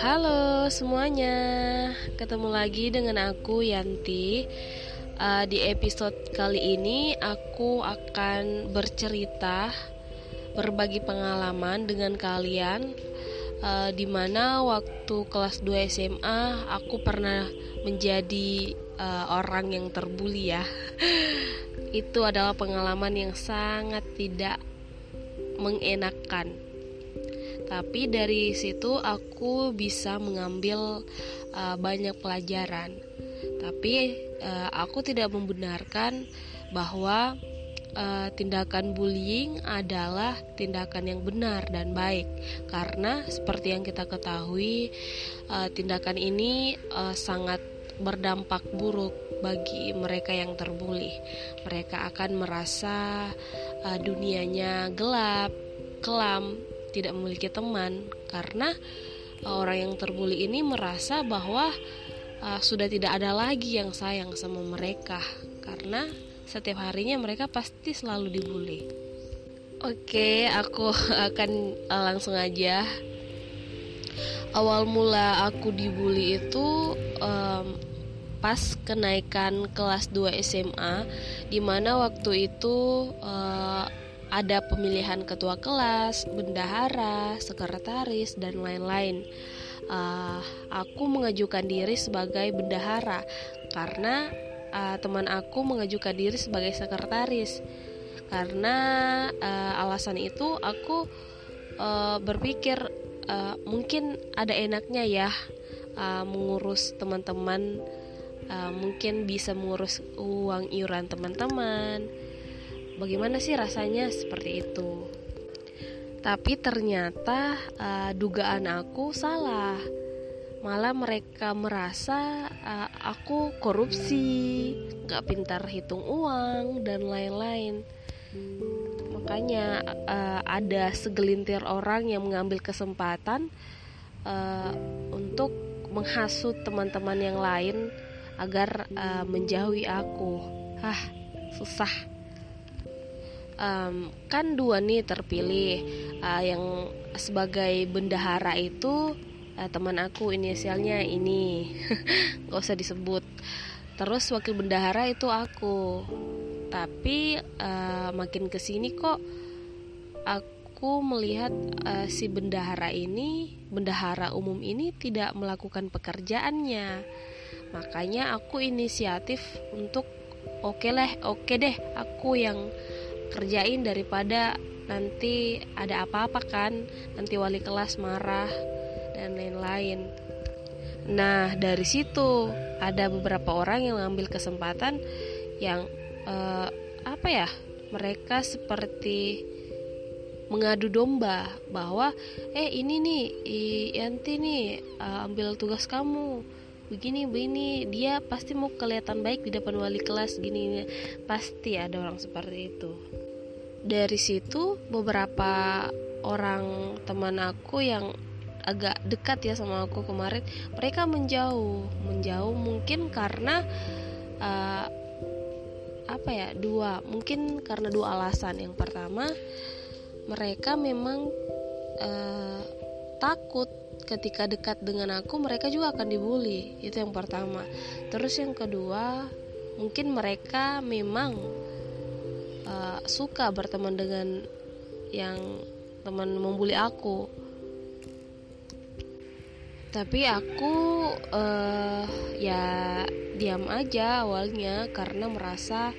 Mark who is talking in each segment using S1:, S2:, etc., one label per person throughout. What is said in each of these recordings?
S1: Halo semuanya, ketemu lagi dengan aku Yanti. Uh, di episode kali ini aku akan bercerita, berbagi pengalaman dengan kalian. Uh, di mana waktu kelas 2 SMA aku pernah menjadi uh, orang yang terbuli ya. Itu adalah pengalaman yang sangat tidak mengenakan. Tapi dari situ aku bisa mengambil uh, banyak pelajaran. Tapi uh, aku tidak membenarkan bahwa uh, tindakan bullying adalah tindakan yang benar dan baik. Karena seperti yang kita ketahui uh, tindakan ini uh, sangat berdampak buruk bagi mereka yang terbuli. Mereka akan merasa uh, dunianya gelap, kelam, tidak memiliki teman karena uh, orang yang terbuli ini merasa bahwa uh, sudah tidak ada lagi yang sayang sama mereka karena setiap harinya mereka pasti selalu dibully. Oke, aku akan langsung aja. Awal mula aku dibully itu um, pas kenaikan kelas 2 SMA di mana waktu itu uh, ada pemilihan ketua kelas, bendahara, sekretaris, dan lain-lain. Uh, aku mengajukan diri sebagai bendahara karena uh, teman aku mengajukan diri sebagai sekretaris. Karena uh, alasan itu aku uh, berpikir uh, mungkin ada enaknya ya uh, mengurus teman-teman, uh, mungkin bisa mengurus uang iuran teman-teman. Bagaimana sih rasanya seperti itu? Tapi ternyata uh, dugaan aku salah. Malah mereka merasa uh, aku korupsi gak pintar hitung uang dan lain-lain. Makanya uh, ada segelintir orang yang mengambil kesempatan uh, untuk menghasut teman-teman yang lain agar uh, menjauhi aku. Ah susah. Um, kan dua nih terpilih uh, yang sebagai bendahara itu uh, teman aku inisialnya ini. Nggak usah disebut. Terus wakil bendahara itu aku. Tapi uh, makin ke sini kok aku melihat uh, si bendahara ini bendahara umum ini tidak melakukan pekerjaannya makanya aku inisiatif untuk oke okay lah oke okay deh aku yang kerjain daripada nanti ada apa-apa kan nanti wali kelas marah dan lain-lain. Nah dari situ ada beberapa orang yang mengambil kesempatan yang uh, apa ya mereka seperti mengadu domba bahwa eh ini nih Yanti nih uh, ambil tugas kamu begini begini dia pasti mau kelihatan baik di depan wali kelas gini pasti ada orang seperti itu. Dari situ beberapa orang teman aku yang agak dekat ya sama aku kemarin mereka menjauh. Menjauh mungkin karena uh, apa ya dua. Mungkin karena dua alasan. Yang pertama mereka memang uh, takut ketika dekat dengan aku mereka juga akan dibully. Itu yang pertama. Terus yang kedua mungkin mereka memang uh, suka berteman dengan yang teman membuli aku. Tapi aku uh, ya diam aja awalnya karena merasa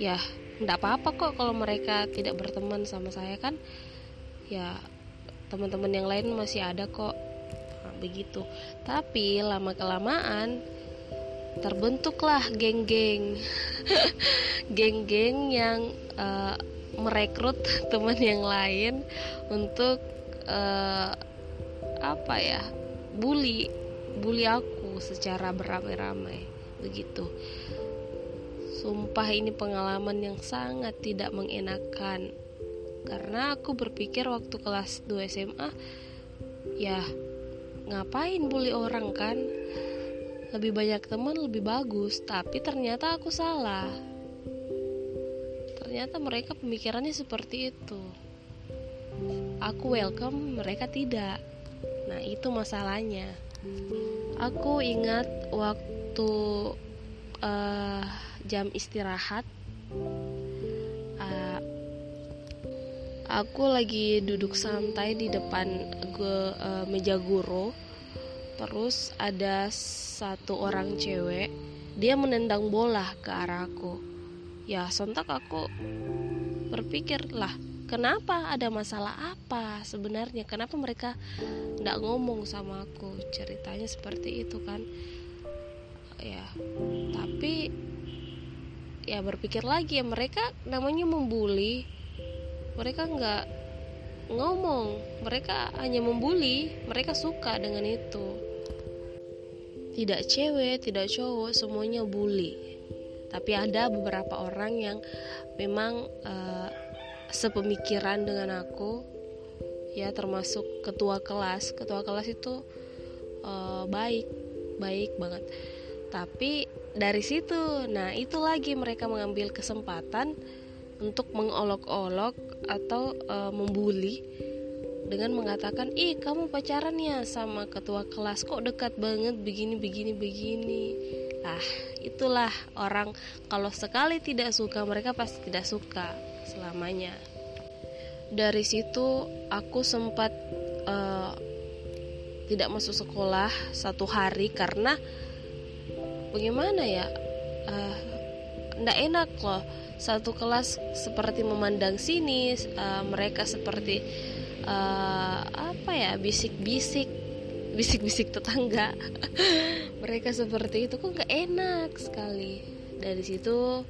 S1: ya tidak apa-apa kok kalau mereka tidak berteman sama saya kan. Ya teman-teman yang lain masih ada kok begitu. Tapi lama kelamaan terbentuklah geng-geng. Geng-geng yang uh, merekrut teman yang lain untuk uh, apa ya bully bully aku secara beramai-ramai begitu. Sumpah ini pengalaman yang sangat tidak mengenakan. Karena aku berpikir waktu kelas 2 SMA ya ngapain bully orang kan? Lebih banyak teman lebih bagus. Tapi ternyata aku salah. Ternyata mereka pemikirannya seperti itu. Aku welcome mereka tidak. Nah itu masalahnya. Aku ingat waktu uh, jam istirahat aku lagi duduk santai di depan gue uh, meja guru. Terus ada satu orang cewek dia menendang bola ke arahku ya sontak aku berpikir lah kenapa ada masalah apa sebenarnya? Kenapa mereka tidak ngomong sama aku? Ceritanya seperti itu kan. Ya tapi ya berpikir lagi ya mereka namanya membuli mereka nggak ngomong. Mereka hanya membuli. Mereka suka dengan itu. Tidak cewek tidak cowok semuanya bully. Tapi ada beberapa orang yang memang uh, sepemikiran dengan aku. Ya termasuk ketua kelas. Ketua kelas itu uh, baik baik banget. Tapi dari situ nah itu lagi mereka mengambil kesempatan untuk mengolok-olok atau uh, membuli dengan mengatakan ih kamu pacaran ya sama ketua kelas kok dekat banget begini begini begini lah itulah orang kalau sekali tidak suka mereka pasti tidak suka selamanya. Dari situ aku sempat uh, tidak masuk sekolah satu hari karena bagaimana ya, uh, enak loh. Satu kelas seperti memandang sini, uh, mereka seperti uh, apa ya bisik-bisik bisik-bisik tetangga. Mereka seperti itu kok nggak enak sekali. Dari situ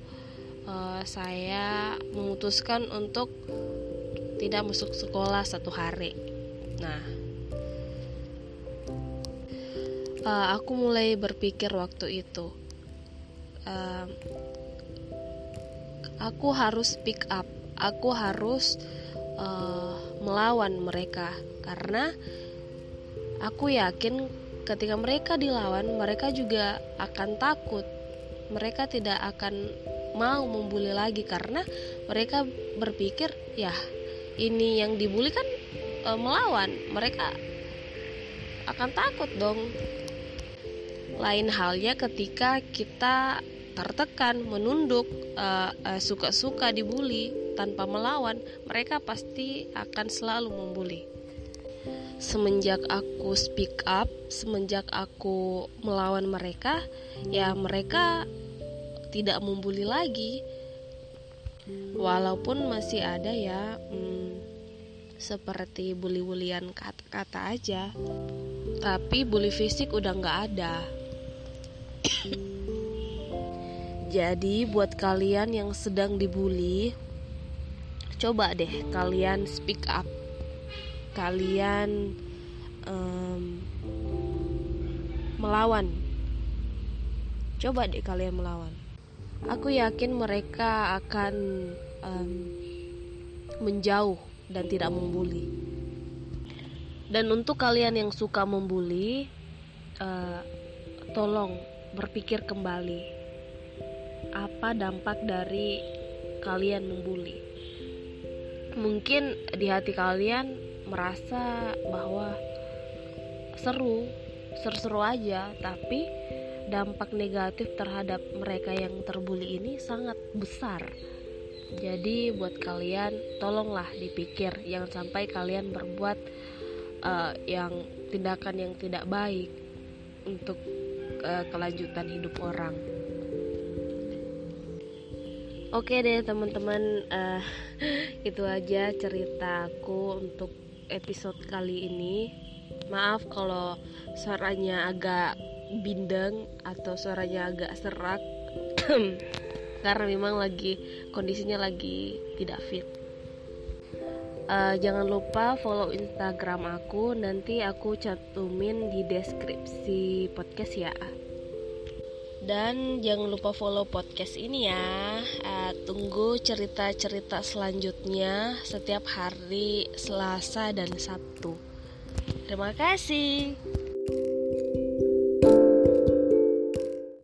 S1: uh, saya memutuskan untuk tidak masuk sekolah satu hari. Nah, uh, aku mulai berpikir waktu itu, uh, aku harus pick up, aku harus uh, melawan mereka. Karena aku yakin ketika mereka dilawan, mereka juga akan takut. Mereka tidak akan mau membuli lagi karena mereka berpikir ya ini yang dibully kan e, melawan. Mereka akan takut dong. Lain halnya ketika kita tertekan menunduk suka-suka dibully tanpa melawan mereka pasti akan selalu membuli. Semenjak aku speak up semenjak aku melawan mereka ya mereka tidak membuli lagi. Walaupun masih ada ya hmm, seperti bully-bulian kata-kata aja. Tapi bully fisik udah nggak ada jadi buat kalian yang sedang dibully coba deh kalian speak up. Kalian um, melawan. Coba deh kalian melawan. Aku yakin mereka akan um, menjauh dan tidak membuli. Dan untuk kalian yang suka membuli, uh, tolong berpikir kembali apa dampak dari kalian membuli. Mungkin di hati kalian merasa bahwa seru, seru-seru aja, tapi dampak negatif terhadap mereka yang terbuli ini sangat besar. Jadi buat kalian tolonglah dipikir jangan sampai kalian berbuat uh, yang tindakan yang tidak baik untuk uh, kelanjutan hidup orang. Oke deh teman-teman uh, itu aja cerita aku untuk episode kali ini. Maaf kalau suaranya agak bindeng atau suaranya agak serak karena memang lagi kondisinya lagi tidak fit. Uh, jangan lupa follow Instagram aku, nanti aku cantumin di deskripsi podcast ya. Dan jangan lupa follow podcast ini ya. Uh, tunggu cerita-cerita selanjutnya setiap hari Selasa dan Sabtu. Terima kasih.